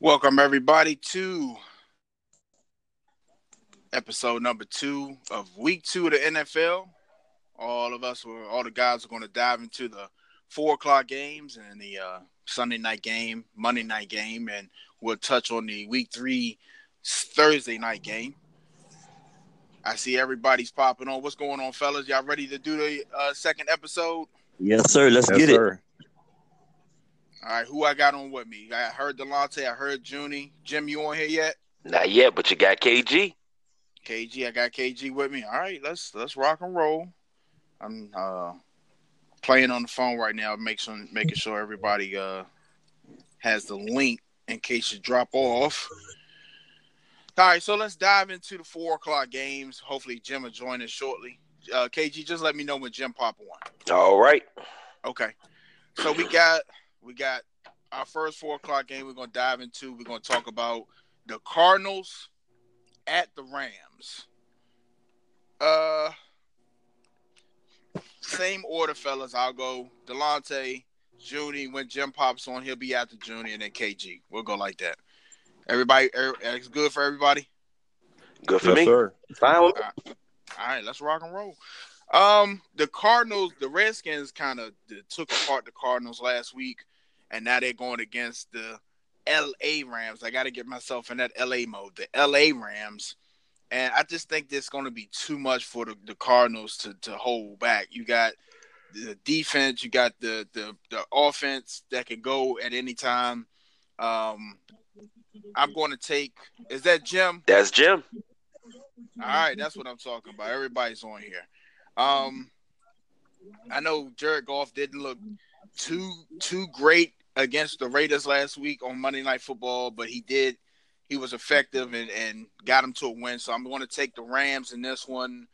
Welcome everybody to episode number two of week two of the NFL. All of us, were, all the guys, are going to dive into the four o'clock games and the uh, Sunday night game, Monday night game, and we'll touch on the week three Thursday night game. I see everybody's popping on. What's going on, fellas? Y'all ready to do the uh, second episode? Yes, sir. Let's yes, get sir. it. All right, who I got on with me? I heard Delonte. I heard Junie. Jim, you on here yet? Not yet, but you got KG. KG, I got KG with me. All right, let's let's rock and roll. I'm uh, playing on the phone right now, making making sure everybody uh, has the link in case you drop off. All right, so let's dive into the four o'clock games. Hopefully, Jim will join us shortly. Uh, KG, just let me know when Jim pop on. All right. Okay. So we got we got our first four o'clock game. We're gonna dive into. We're gonna talk about the Cardinals at the Rams. Uh, same order, fellas. I'll go Delonte, Junie. When Jim pops on, he'll be after Junie, and then KG. We'll go like that. Everybody, it's good for everybody. Good for yes, me. Sir. Fine. All right. All right, let's rock and roll. Um, the Cardinals, the Redskins, kind of took apart the Cardinals last week and now they're going against the LA Rams. I got to get myself in that LA mode. The LA Rams. And I just think there's going to be too much for the, the Cardinals to, to hold back. You got the defense, you got the, the, the offense that can go at any time. Um, I'm going to take. Is that Jim? That's Jim. All right, that's what I'm talking about. Everybody's on here. Um, I know Jared Goff didn't look too too great against the Raiders last week on Monday Night Football, but he did. He was effective and, and got him to a win. So I'm going to take the Rams in this one.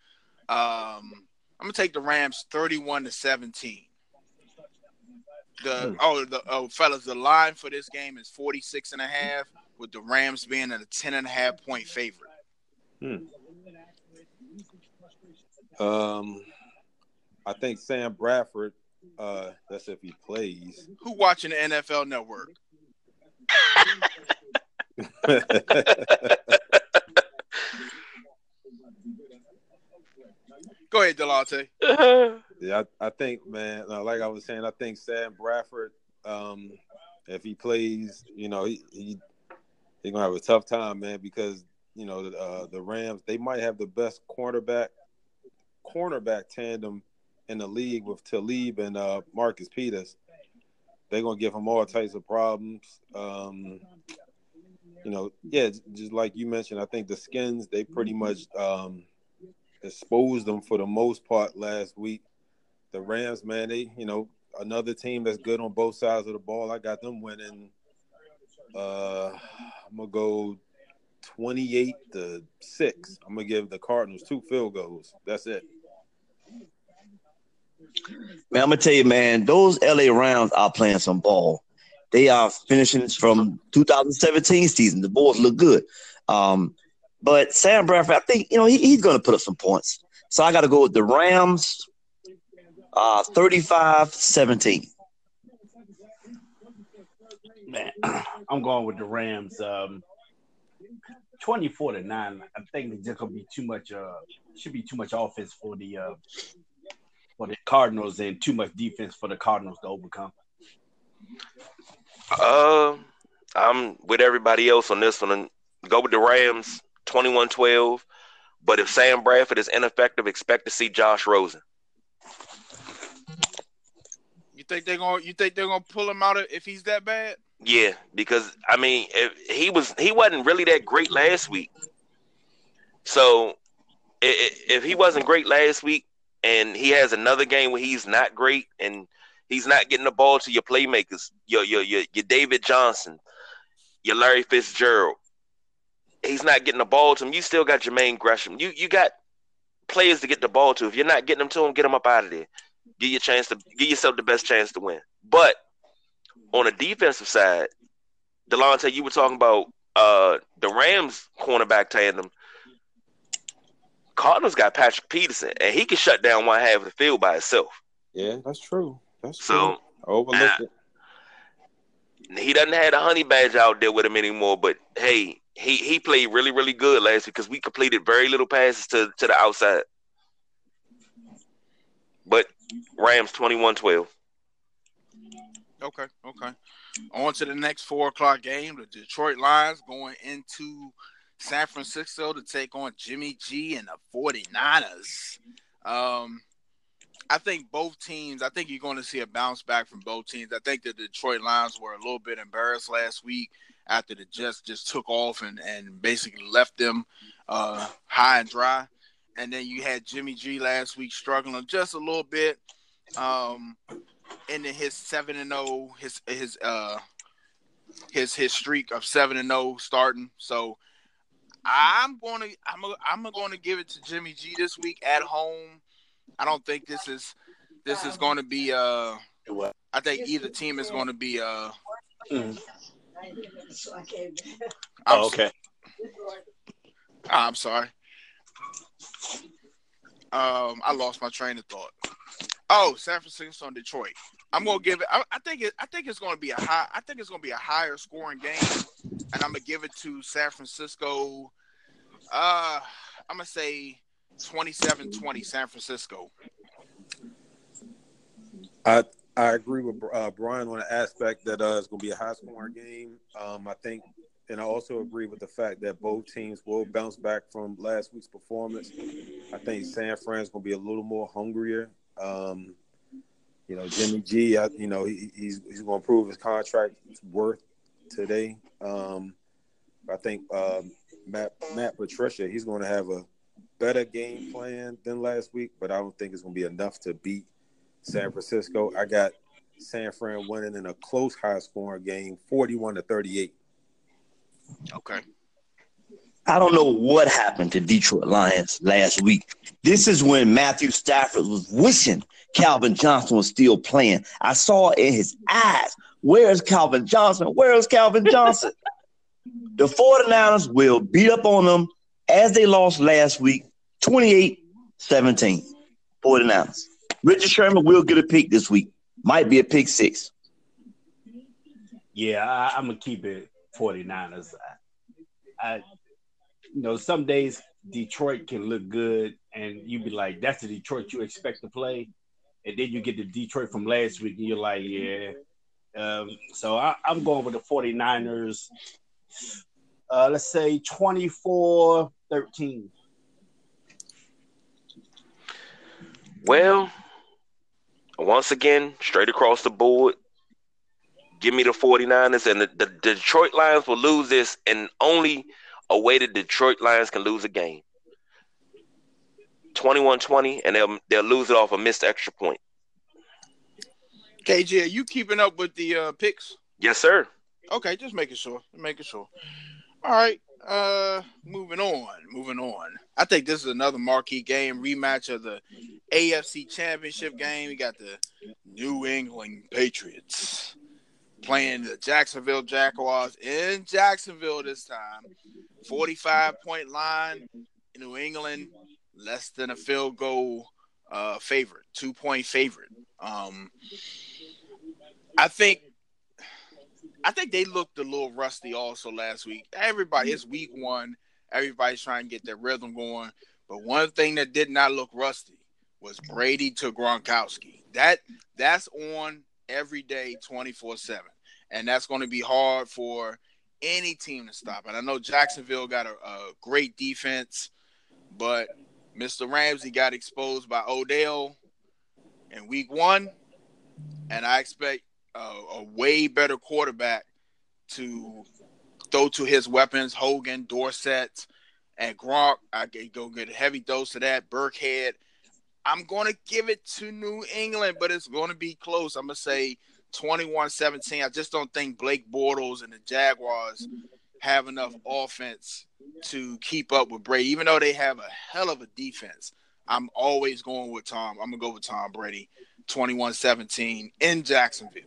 Um, I'm going to take the Rams 31 to 17. The hmm. oh the oh fellas, the line for this game is 46 and a half, with the Rams being at a 10 and a half point favorite. Hmm. Um, I think Sam Bradford uh, that's if he plays. Who watching the NFL Network? Go ahead, Delonte. yeah, I, I, think, man, uh, like I was saying, I think Sam Bradford, um, if he plays, you know, he, he he's gonna have a tough time, man, because you know uh, the Rams they might have the best cornerback cornerback tandem in the league with Talib and uh, Marcus Peters. They're gonna give him all types of problems. Um, you know, yeah, just like you mentioned, I think the Skins they pretty much um, exposed them for the most part last week. The Rams, man, they you know another team that's good on both sides of the ball. I got them winning. Uh, I'm gonna go 28 to six. I'm gonna give the Cardinals two field goals. That's it. Man, I'm gonna tell you, man, those LA Rams are playing some ball. They are finishing from 2017 season. The boys look good. Um, but Sam Bradford, I think, you know, he, he's gonna put up some points. So I gotta go with the Rams uh 35-17. Man, I'm going with the Rams. Um 24 to 9. I think it's just gonna be too much uh should be too much offense for the uh for the Cardinals and too much defense for the Cardinals to overcome? Uh, I'm with everybody else on this one. Go with the Rams 21-12. But if Sam Bradford is ineffective, expect to see Josh Rosen. You think they're gonna? You think they're gonna pull him out if he's that bad? Yeah, because I mean, if he was, he wasn't really that great last week. So, if he wasn't great last week, and he has another game where he's not great and he's not getting the ball to your playmakers, your your your, your David Johnson, your Larry Fitzgerald. He's not getting the ball to him. You still got Jermaine Gresham. You you got players to get the ball to. If you're not getting them to him, get them up out of there. Give your chance to give yourself the best chance to win. But on the defensive side, Delonte, you were talking about uh, the Rams cornerback tandem. Cardinals got Patrick Peterson, and he can shut down one half of the field by himself. Yeah, that's true. That's so true. Overlook it. he doesn't have a honey badge out there with him anymore. But hey, he he played really really good last week because we completed very little passes to to the outside. But Rams 21-12. Okay, okay. On to the next four o'clock game. The Detroit Lions going into San Francisco to take on Jimmy G and the 49ers. Um, I think both teams, I think you're going to see a bounce back from both teams. I think the Detroit Lions were a little bit embarrassed last week after the Jets just took off and, and basically left them uh, high and dry. And then you had Jimmy G last week struggling just a little bit. Um, in his seven and zero, oh, his his uh his his streak of seven and zero oh starting. So I'm going to I'm a, I'm going to give it to Jimmy G this week at home. I don't think this is this is going to be uh I think either team is going to be uh mm. Oh, okay. I'm sorry. Um, I lost my train of thought. Oh, San Francisco and Detroit. I'm gonna give it. I, I, think it. I think it's gonna be a high. I think it's gonna be a higher scoring game, and I'm gonna give it to San Francisco. Uh, I'm gonna say 27-20 San Francisco. I I agree with uh, Brian on the aspect that uh, it's going to be a high scoring game. Um, I think, and I also agree with the fact that both teams will bounce back from last week's performance. I think San Fran's going to be a little more hungrier. Um, you know, Jimmy G, I, you know, he, he's he's going to prove his contract worth today. Um, I think um, Matt Matt Patricia, he's going to have a better game plan than last week, but I don't think it's going to be enough to beat San Francisco. I got San Fran winning in a close, high scoring game, 41 to 38. Okay. I don't know what happened to Detroit Lions last week. This is when Matthew Stafford was wishing Calvin Johnson was still playing. I saw in his eyes, where's Calvin Johnson? Where's Calvin Johnson? the 49ers will beat up on them as they lost last week, 28 17. 49ers. Richard Sherman will get a pick this week. Might be a pick six. Yeah, I, am gonna keep it 49ers. I, I, you know, some days Detroit can look good, and you'd be like, "That's the Detroit you expect to play," and then you get the Detroit from last week, and you're like, "Yeah." Um, so I, am going with the 49ers. Uh, let's say 24 13. Well, once again, straight across the board, give me the 49ers. And the, the, the Detroit Lions will lose this, and only a way the Detroit Lions can lose a game. 21-20, and they'll they'll lose it off a missed extra point. KJ, are you keeping up with the uh, picks? Yes, sir. Okay, just making sure. Making sure. All right. Uh, moving on. Moving on. I think this is another marquee game rematch of the AFC Championship game. We got the New England Patriots playing the Jacksonville Jaguars in Jacksonville this time. 45 point line. New England, less than a field goal uh, favorite, two point favorite. Um, I think I think they looked a little rusty also last week. Everybody, it's week one. Everybody's trying to get their rhythm going. But one thing that did not look rusty was Brady to Gronkowski. That that's on every day, twenty four seven, and that's going to be hard for any team to stop. And I know Jacksonville got a, a great defense, but Mr. Ramsey got exposed by Odell in week one, and I expect a, a way better quarterback to throw to his weapons, Hogan, Dorsett, and Gronk. I can go get a heavy dose of that. Burkhead. I'm going to give it to New England, but it's going to be close. I'm going to say 21 17. I just don't think Blake Bortles and the Jaguars have enough offense to keep up with Brady, even though they have a hell of a defense. I'm always going with Tom. I'm to go with Tom Brady 21 17 in Jacksonville.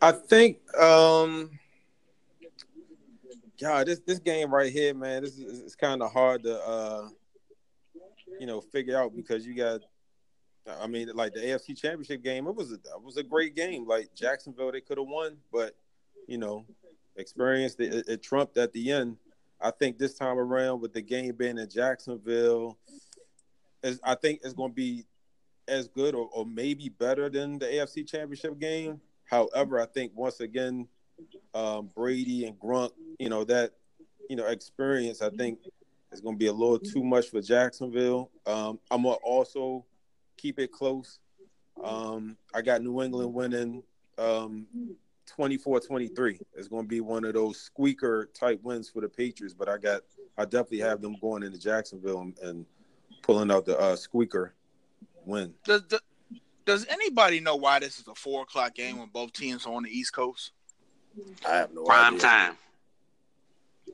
I think um yeah, this this game right here, man, this is it's kind of hard to uh you know figure out because you got I mean, like the AFC Championship game, it was a it was a great game. Like Jacksonville, they could have won, but you know, experience it, it trumped at the end. I think this time around with the game being in Jacksonville, is I think it's going to be as good or, or maybe better than the AFC Championship game. However, I think once again, um, Brady and Gronk, you know that you know experience, I think is going to be a little too much for Jacksonville. Um, I'm gonna also keep it close. Um, I got New England winning um, 24-23. It's going to be one of those squeaker type wins for the Patriots, but I got I definitely have them going into Jacksonville and, and pulling out the uh, squeaker win. Does, does does anybody know why this is a four o'clock game when both teams are on the East Coast? I have no Prime idea. time.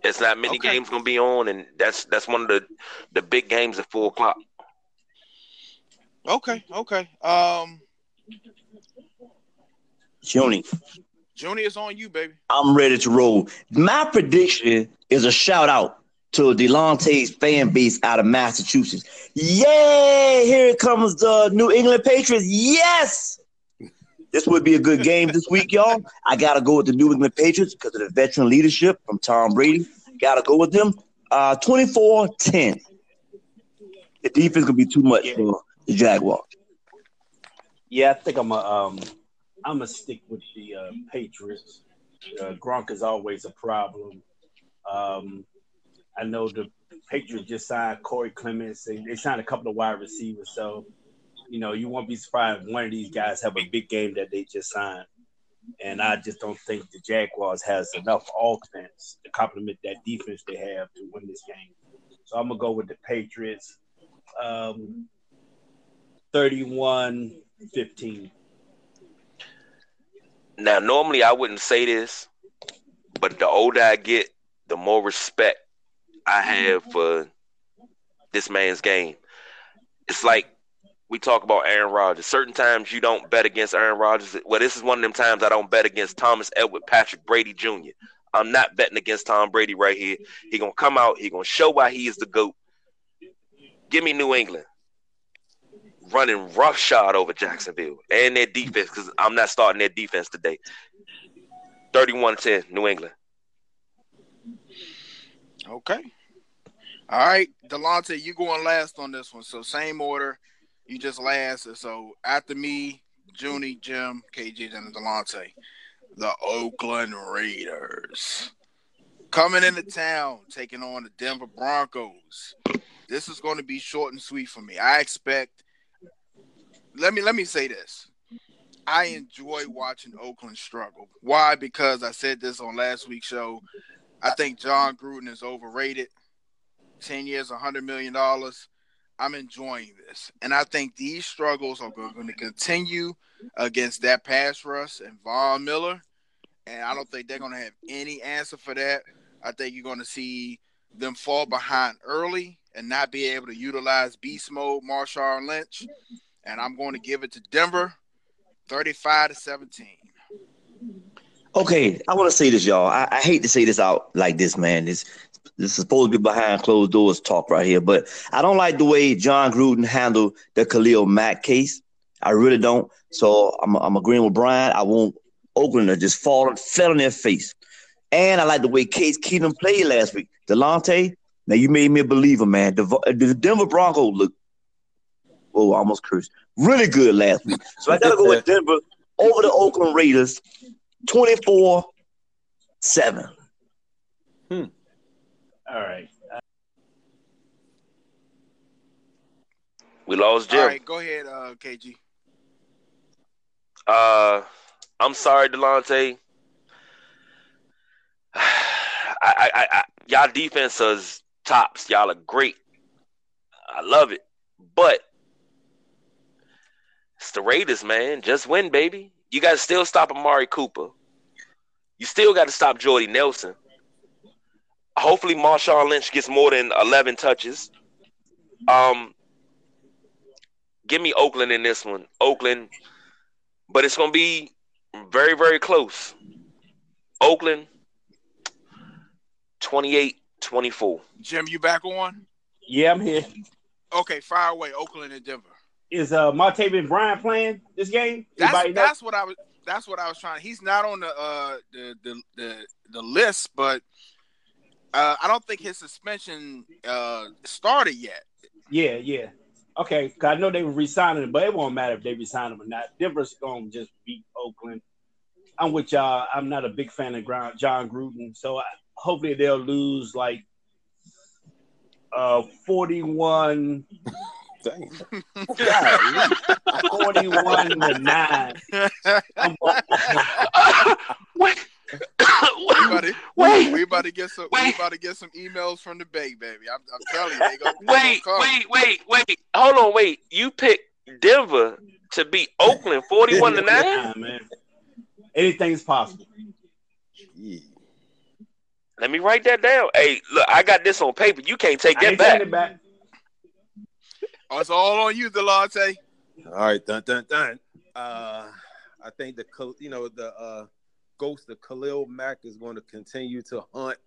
It's not many Okay. games gonna be on, and that's that's one of the the big games at four o'clock. Okay, okay. Um, Joni, Junior's on you, baby. I'm ready to roll. My prediction is a shout out to Delonte's fan base out of Massachusetts. Yay! Here comes the New England Patriots. Yes! This would be a good game this week, y'all. I gotta go with the New England Patriots because of the veteran leadership from Tom Brady. Gotta go with them. Uh 24-10. The defense gonna be too much for the Jaguars. Yeah, I think I'm a um I'm gonna stick with the uh, Patriots. Uh, Gronk is always a problem. Um, I know the Patriots just signed Corey Clements. They, they signed a couple of wide receivers, so you know you won't be surprised if one of these guys have a big game that they just signed. And I just don't think the Jaguars has enough offense to complement that defense they have to win this game. So I'm gonna go with the Patriots. Um, 31-15. Now, normally I wouldn't say this, but the older I get, the more respect I have mm-hmm. for this man's game. It's like we talk about Aaron Rodgers. Certain times you don't bet against Aaron Rodgers. Well, this is one of them times I don't bet against Thomas Edward Patrick Brady Jr. I'm not betting against Tom Brady right here. He gonna come out. He gonna show why he is the goat. Give me New England running roughshod over Jacksonville and their defense because I'm not starting their defense today. 31-10, New England. Okay. All right, Delonte, you going last on this one. So same order. You just last. So after me, Junie, Jim, KG, and Delonte. The Oakland Raiders. Coming into town, taking on the Denver Broncos. This is going to be short and sweet for me. I expect let me let me say this. I enjoy watching Oakland struggle. Why? Because I said this on last week's show. I think Jon Gruden is overrated. 10 years, $100 million. I'm enjoying this. And I think these struggles are going to continue against that pass rush and Von Miller. And I don't think they're going to have any answer for that. I think you're going to see them fall behind early and not be able to utilize beast mode, Marshawn Lynch. And I'm going to give it to Denver 35 to 17. Okay, I want to say this, y'all. I, I hate to say this out like this, man. This this is supposed to be behind closed doors talk right here, but I don't like the way Jon Gruden handled the Khalil Mack case. I really don't. So I'm I'm agreeing with Brian. I want Oakland to just fall fell on their face. And I like the way Case Keenum played last week. Delonte, now you made me a believer, man. The, the Denver Broncos look, oh, I almost cursed, really good last week. So I got to go with Denver over the Oakland Raiders 24 7. Hmm. All right. We lost Jim. All right, go ahead, uh, KG. Uh, I'm sorry, Delonte. I, I, I, I, y'all defense is tops. Y'all are great. I love it, but it's the Raiders, man. Just win, baby. You got to still stop Amari Cooper. You still got to stop Jordy Nelson. Hopefully, Marshawn Lynch gets more than 11 touches. Um, give me Oakland in this one. Oakland, but it's going to be very, very close. Oakland, 28 24. Jim, you back on? Yeah, I'm here. Okay, fire away. Oakland and Denver. Is uh Martavis Bryant playing this game? That's Anybody know? that's what I was that's what I was trying. He's not on the uh the the the, the list, but uh, I don't think his suspension uh started yet. Yeah, yeah. Okay, I know they were resigning him, but it won't matter if they resign him or not. Denver's gonna just beat Oakland. I'm with y'all. I'm not a big fan of Ground, Jon Gruden, so I, hopefully they'll lose like uh 41 Dang. 41 to 9. I'm going- Wait. We about to, Wait. we about to get some we about to get some emails from the Bay, baby. I'm, I'm telling you, they gonna, Wait, gonna wait, wait, wait. Hold on, wait. You picked Denver to beat Oakland 41 to 9? Nah, man. Anything's possible. Yeah. Let me write that down. Hey, look, I got this on paper. You can't take that back. back. It's all on you, Delonte. All right, dun dun dun. Uh, I think the you know the uh, ghost of Khalil Mack is going to continue to hunt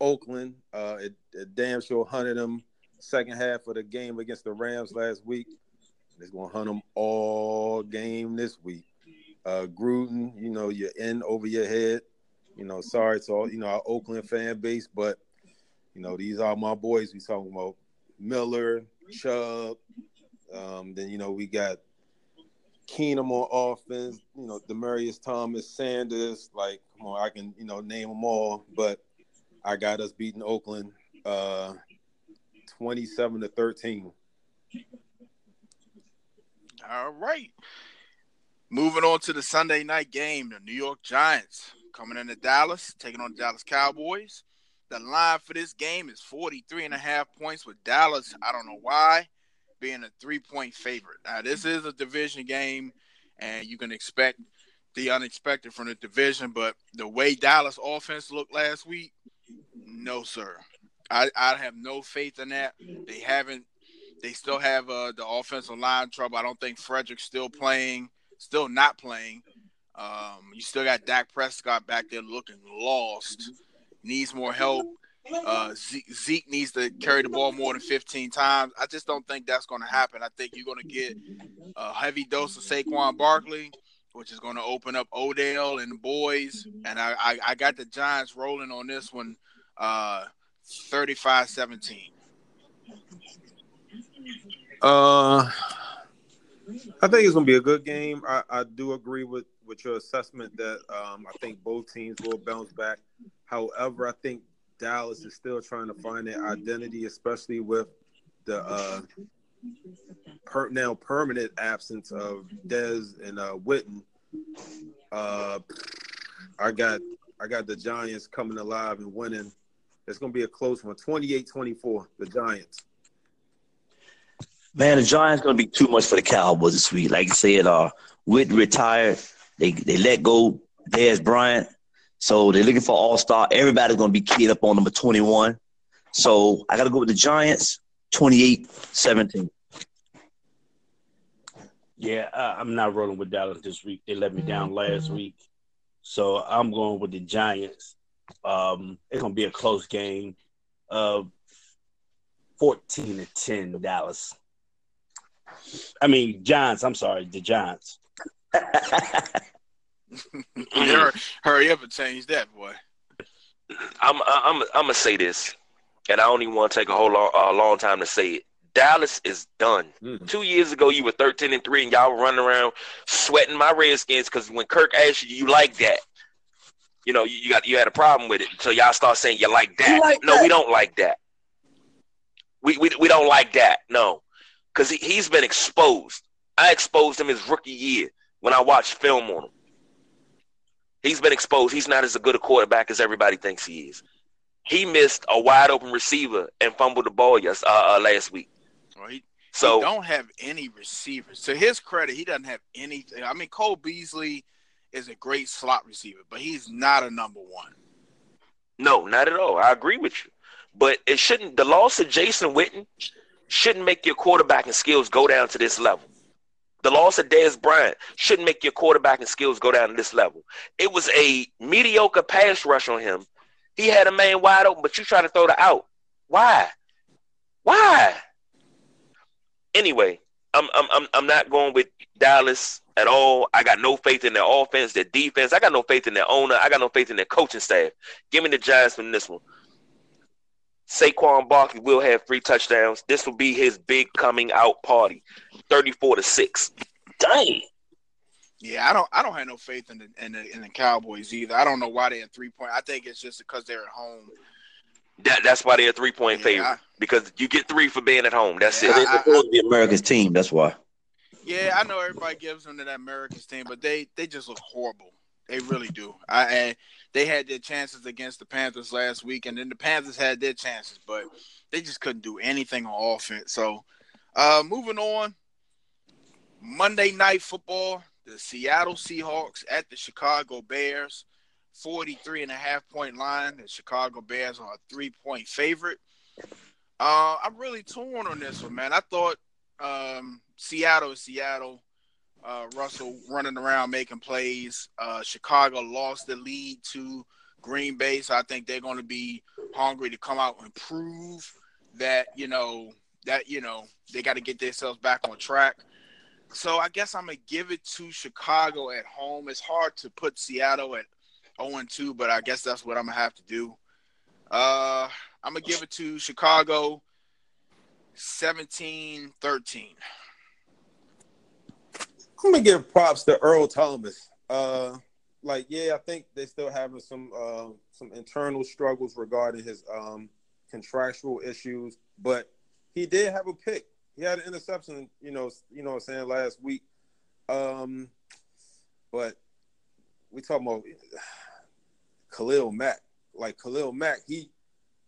Oakland. Uh, it, it damn sure hunted him second half of the game against the Rams last week. It's going to hunt him all game this week. Uh, Gruden, you know you're in over your head. You know, sorry to all you know our Oakland fan base, but you know these are my boys. We talking about Miller, Chubb. Um, then you know we got Keenum on offense. You know Demaryius Thomas, Sanders. Like, come on, I can you know name them all, but I got us beating Oakland, uh, twenty-seven to thirteen. All right. Moving on to the Sunday night game, the New York Giants coming into Dallas, taking on the Dallas Cowboys. The line for this game is 43 and a half points with Dallas. I don't know why, being a three point favorite. Now, this is a division game, and you can expect the unexpected from the division, but the way Dallas offense looked last week, no, sir. I, I have no faith in that. They haven't they still have uh, the offensive line trouble. I don't think Frederick's still playing, still not playing. Um, you still got Dak Prescott back there looking lost, needs more help. Uh, Zeke, needs to carry the ball more than 15 times. I just don't think that's going to happen. I think you're going to get a heavy dose of Saquon Barkley, which is going to open up Odell and the boys. And I, I, I got the Giants rolling on this one, uh, 35-17. Uh, I think it's gonna be a good game. I, I do agree with with your assessment that um, I think both teams will bounce back. However, I think Dallas is still trying to find their identity, especially with the uh, per, now permanent absence of Dez and uh, Witten. Uh, I got I got the Giants coming alive and winning. It's gonna be a close one, 28-24, The Giants. Man, the Giants gonna be too much for the Cowboys this week. Like I said, uh, Witt retired. They they let go Dez Bryant, so they're looking for all star. Everybody's gonna be keyed up on number twenty one. So I gotta go with the Giants, 28-17. Yeah, uh, I'm not rolling with Dallas this week. They let me down last week, so I'm going with the Giants. Um, it's gonna be a close game. Uh, 14 to 10 Dallas. I mean Giants. I'm sorry, the Giants. Hurry, hurry up and change that, boy. I'm I'm I'm gonna say this, and I don't even want to take a whole long, uh, long time to say it. Dallas is done. Mm. Two years ago, you were 13 and three, and y'all were running around sweating my Redskins because when Kirk asked you, you like that. You know, you, you got you had a problem with it, so y'all start saying you like that. You like no, that? we don't like that. We we, we don't like that. No, because he, he's been exposed. I exposed him his rookie year when I watch film on him. He's been exposed. He's not as good a quarterback as everybody thinks he is. He missed a wide open receiver and fumbled the ball yes uh, uh, last week. Well, he, he So don't have any receivers. To his credit, he doesn't have anything. I mean, Cole Beasley is a great slot receiver, but he's not a number one. no, not at all. I agree with you, but it shouldn't. The loss of Jason Witten shouldn't make your quarterbacking skills go down to this level. The loss of Dez Bryant shouldn't make your quarterbacking skills go down to this level. It was a mediocre pass rush on him. He had a man wide open, but you try to throw the out. Why? Why? Anyway, I'm I'm I'm I'm not going with Dallas at all. I got no faith in their offense, their defense. I got no faith in their owner. I got no faith in their coaching staff. Give me the Giants in this one. Saquon Barkley will have three touchdowns. This will be his big coming out party. 34 to 6. Dang. Yeah, I don't. I don't have no faith in the in the, in the Cowboys either. I don't know why they're three point. I think it's just because they're at home. That, that's why they're a three point Yeah, favorite I- because you get three for being at home. That's Yeah, it. They're I- supposed to be America's team. That's why. Yeah, I know everybody gives them to that Americans team, but they they just look horrible. They really do. I they had their chances against the Panthers last week, and then the Panthers had their chances, but they just couldn't do anything on offense. So, uh, moving on, Monday night football, the Seattle Seahawks at the Chicago Bears, 43 and a half point line. The Chicago Bears are a three point favorite. Uh, I'm really torn on this one, man. I thought um, Seattle Seattle. Uh, Russell running around making plays. Uh, Chicago lost the lead to Green Bay, so I think they're going to be hungry to come out and prove that you know that you know they got to get themselves back on track. So I guess I'm gonna give it to Chicago at home. It's hard to put Seattle at 0 2, but I guess that's what I'm gonna have to do. Uh, I'm gonna give it to Chicago 17 13. I'm gonna give props to Earl Thomas. Uh, like, yeah, I think they're still having some uh, some internal struggles regarding his um, contractual issues, but he did have a pick. He had an interception, you know, you know what I'm saying, last week. Um, but we talking about Khalil Mack. Like Khalil Mack, he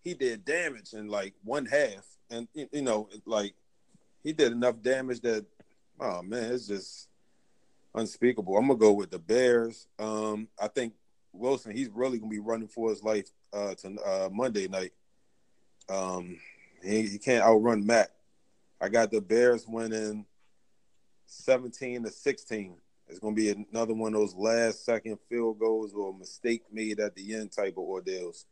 he did damage in like one half, and you you know, like he did enough damage that oh man, it's just unspeakable. I'm gonna go with the Bears. Um, I think Wilson, he's really gonna be running for his life uh, to uh, Monday night. Um, he, he can't outrun Matt. I got the Bears winning 17 to 16. It's gonna be another one of those last second field goals or mistake made at the end type of ordeals.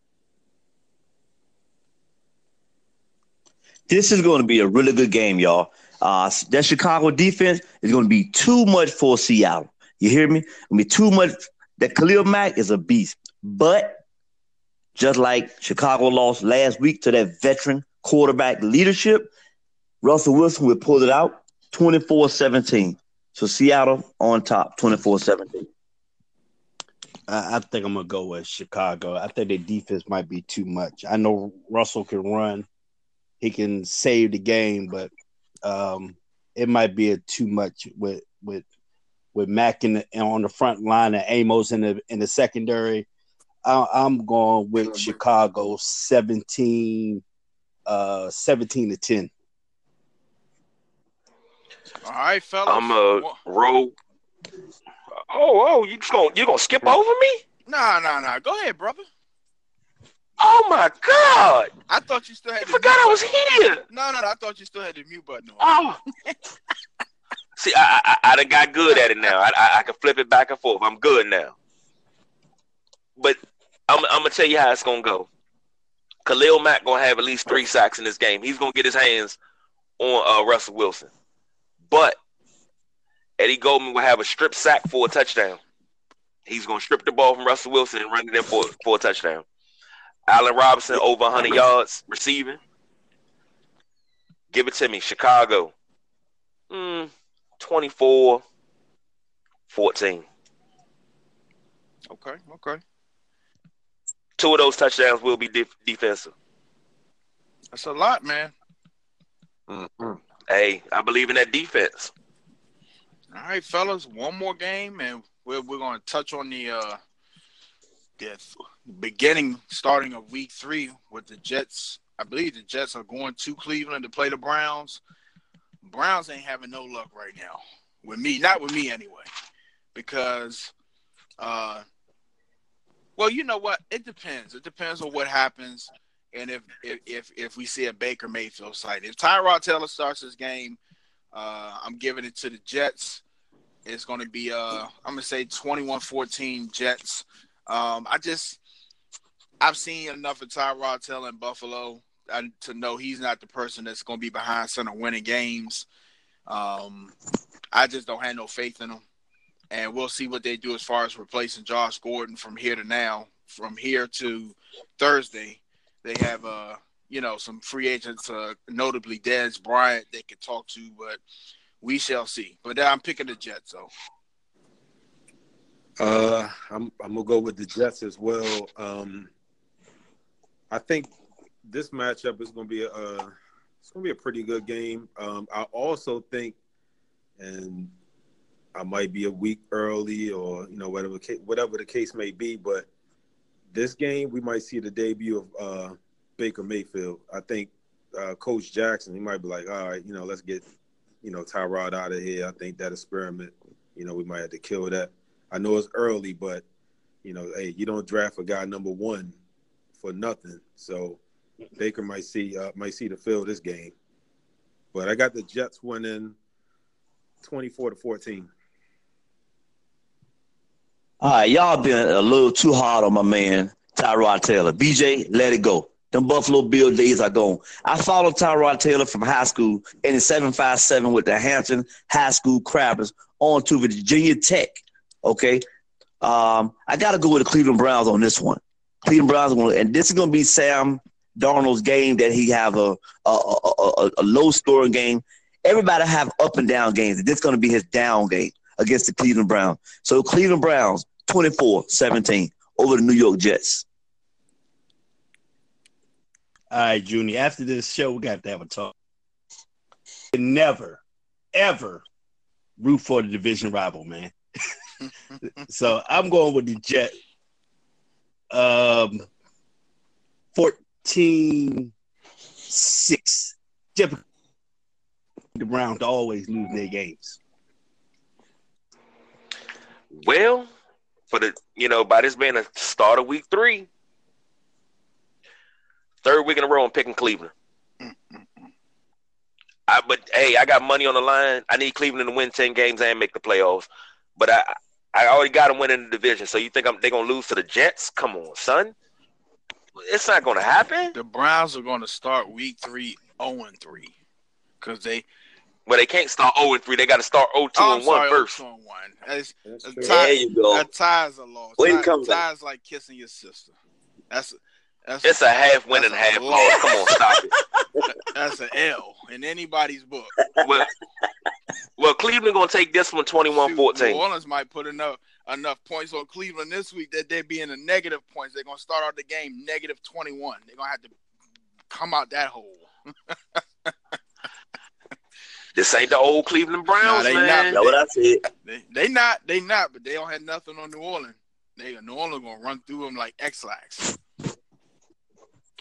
This is going to be a really good game, y'all. Uh, that Chicago defense is going to be too much for Seattle. You hear me? I mean, too much. That Khalil Mack is a beast, but just like Chicago lost last week to that veteran quarterback leadership, Russell Wilson will pull it out 24-17. So Seattle on top, 24-17. I, I think I'm gonna go with Chicago. I think their defense might be too much. I know Russell can run, he can save the game, but um, it might be a too much with with with Mack in the, on the front line and Amos in the in the secondary. I, I'm going with Chicago 17, uh, 17 to 10. All right, fellas. I'm a Wha- roll. Oh, oh, you just gonna you gonna skip over me? Nah, nah, nah. Go ahead, brother. Oh my god! I thought you still had I the forgot mute I was button. here. No, no, no. I thought you still had the mute button on. Oh. See, I, I I done got good at it now. I, I I can flip it back and forth. I'm good now. But I'm I'm gonna tell you how it's gonna go. Khalil Mack gonna have at least three sacks in this game. He's gonna get his hands on uh, Russell Wilson. But Eddie Goldman will have a strip sack for a touchdown. He's gonna strip the ball from Russell Wilson and run it in for, for a touchdown. Allen Robinson over 100 yards receiving. Give it to me, Chicago. Mm, 24 14. Okay, okay. Two of those touchdowns will be def- defensive. That's a lot, man. Hey, I believe in that defense. All right, fellas. One more game, and we're we're gonna touch on the uh the beginning, starting of week three with the Jets. I believe the Jets are going to Cleveland to play the Browns. Browns ain't having no luck right now with me, not with me anyway, because uh, well, you know what? It depends. It depends on what happens, and if if if, if we see a Baker Mayfield site. If Tyrod Taylor starts this game, uh, I'm giving it to the Jets. It's going to be uh, I'm gonna say 21-14 Jets. Um, I just I've seen enough of Tyrod in Buffalo uh, to know he's not the person that's going to be behind center winning games. Um, I just don't have no faith in him, and we'll see what they do as far as replacing Josh Gordon from here to now. From here to Thursday, they have uh you know some free agents, uh, notably Dez Bryant, they could talk to, but we shall see. But I'm picking the Jets, though. Uh, I'm I'm gonna go with the Jets as well. Um, I think this matchup is gonna be a uh, it's gonna be a pretty good game. Um, I also think, and I might be a week early, or you know whatever whatever the case may be, but this game we might see the debut of uh, Baker Mayfield. I think uh, Coach Jackson he might be like, all right, you know, let's get you know Tyrod out of here. I think that experiment, you know, we might have to kill that. I know it's early, but you know, hey, you don't draft a guy number one for nothing. So Baker might see uh, might see the field this game. But I got the Jets winning twenty four to fourteen. All right, y'all been a little too hard on my man Tyrod Taylor. BJ, let it go. Them Buffalo Bill days are gone. I followed Tyrod Taylor from high school in the 757 with the Hampton High School Crabbers on to Virginia Tech. Okay. Um, I got to go with the Cleveland Browns on this one. Cleveland Browns, and this is going to be Sam Darnold's game that he have a a, a, a, a low scoring game. Everybody have up and down games. This is going to be his down game against the Cleveland Browns. So Cleveland Browns 24-17 over the New York Jets. All right, Junior. After this show, we got to have a talk. Never, ever root for the division rival, man. So I'm going with the Jet. Um, 14 6. Typical. The Browns always lose their games. Well, for the you know, by this being a start of week three, third week in a row, I'm picking Cleveland. I, but hey, I got money on the line. I need Cleveland to win ten games and make the playoffs. But I, I already got them winning the division. So you think I'm, they're gonna lose to the Jets? Come on, son. It's not gonna happen. The Browns are gonna start week three 0 and 3. Because they well, they can't start 0 and 3. They got to start 0 2 oh, and 1 first. 0 1. That's, That's a true. tie, There you go. A tie's a loss. When tie, comes that? tie's like kissing your sister. That's that's It's a half win and That's half a loss. loss. Come on, stop it. that's an L in anybody's book. Well, well, Cleveland gonna take this one 21-14. New Orleans might put enough enough points on Cleveland this week that they'd be in the negative points. They're gonna start out the game negative twenty one. They're gonna have to come out that hole. This ain't the old Cleveland Browns, they man. That's what I said. They they not they not, but they don't have nothing on New Orleans. They New Orleans gonna run through them like Ex-Lax.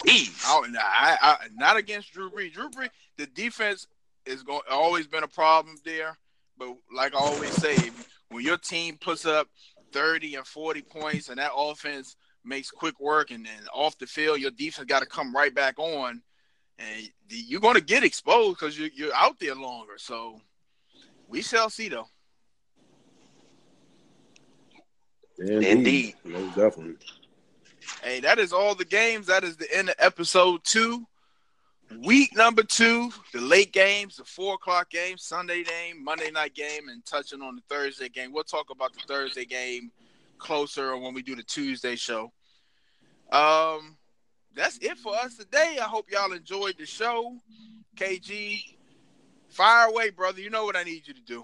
Ease. I, I, I, not against Drew Brees. Drew Brees, the defense is going always been a problem there. But like I always say, when your team puts up thirty and forty points, and that offense makes quick work, and then off the field, your defense got to come right back on, and you're going to get exposed because you're, you're out there longer. So we shall see, though. Indeed. Most definitely. Hey, that is all the games. That is the end of episode two. Week number two, the late games, the four o'clock game, Sunday game, Monday night game, and touching on the Thursday game. We'll talk about the Thursday game closer when we do the Tuesday show. Um, that's it for us today. I hope y'all enjoyed the show. KG, fire away, brother. You know what I need you to do.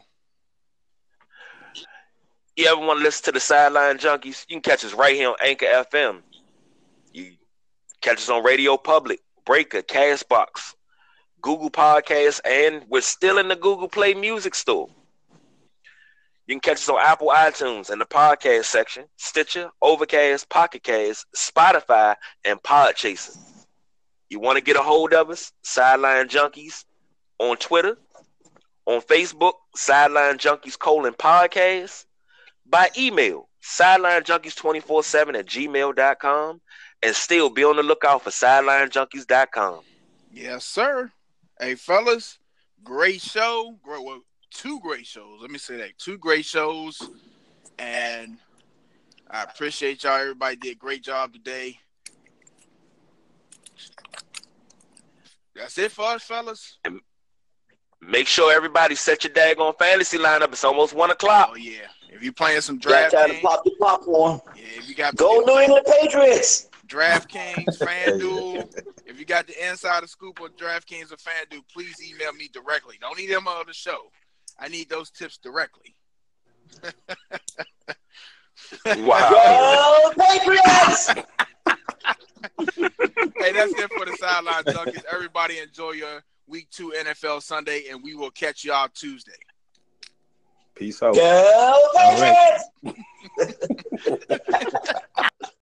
You ever want to listen to the Sideline Junkies? You can catch us right here on Anchor FM. You catch us on Radio Public, Breaker, Castbox, Google Podcasts, and we're still in the Google Play Music Store. You can catch us on Apple iTunes in the podcast section, Stitcher, Overcast, Pocket Cast, Spotify, and Podchaser. You want to get a hold of us? Sideline Junkies on Twitter, on Facebook, Sideline Junkies colon podcast, by email, Sideline Junkies 24 7 at gmail.com, and still be on the lookout for sidelinejunkies.com. Yes, sir. Hey, fellas, great show. Great, well, two great shows. Let me say that. Two great shows. And I appreciate y'all. Everybody did a great job today. That's it for us, fellas. And make sure everybody set your daggone fantasy lineup. It's almost one o'clock. Oh yeah. If you're playing some You gotta draft try to pop the popcorn. yeah, if you got Go New England Patriots. DraftKings, FanDuel. if you got the insider scoop on DraftKings or FanDuel, please email me directly. Don't need them on the show. I need those tips directly. Wow. Go Patriots! Hey, that's it for the sideline junkies. Everybody enjoy your week two NFL Sunday, and we will catch y'all Tuesday. Peace out. Go. Patriots!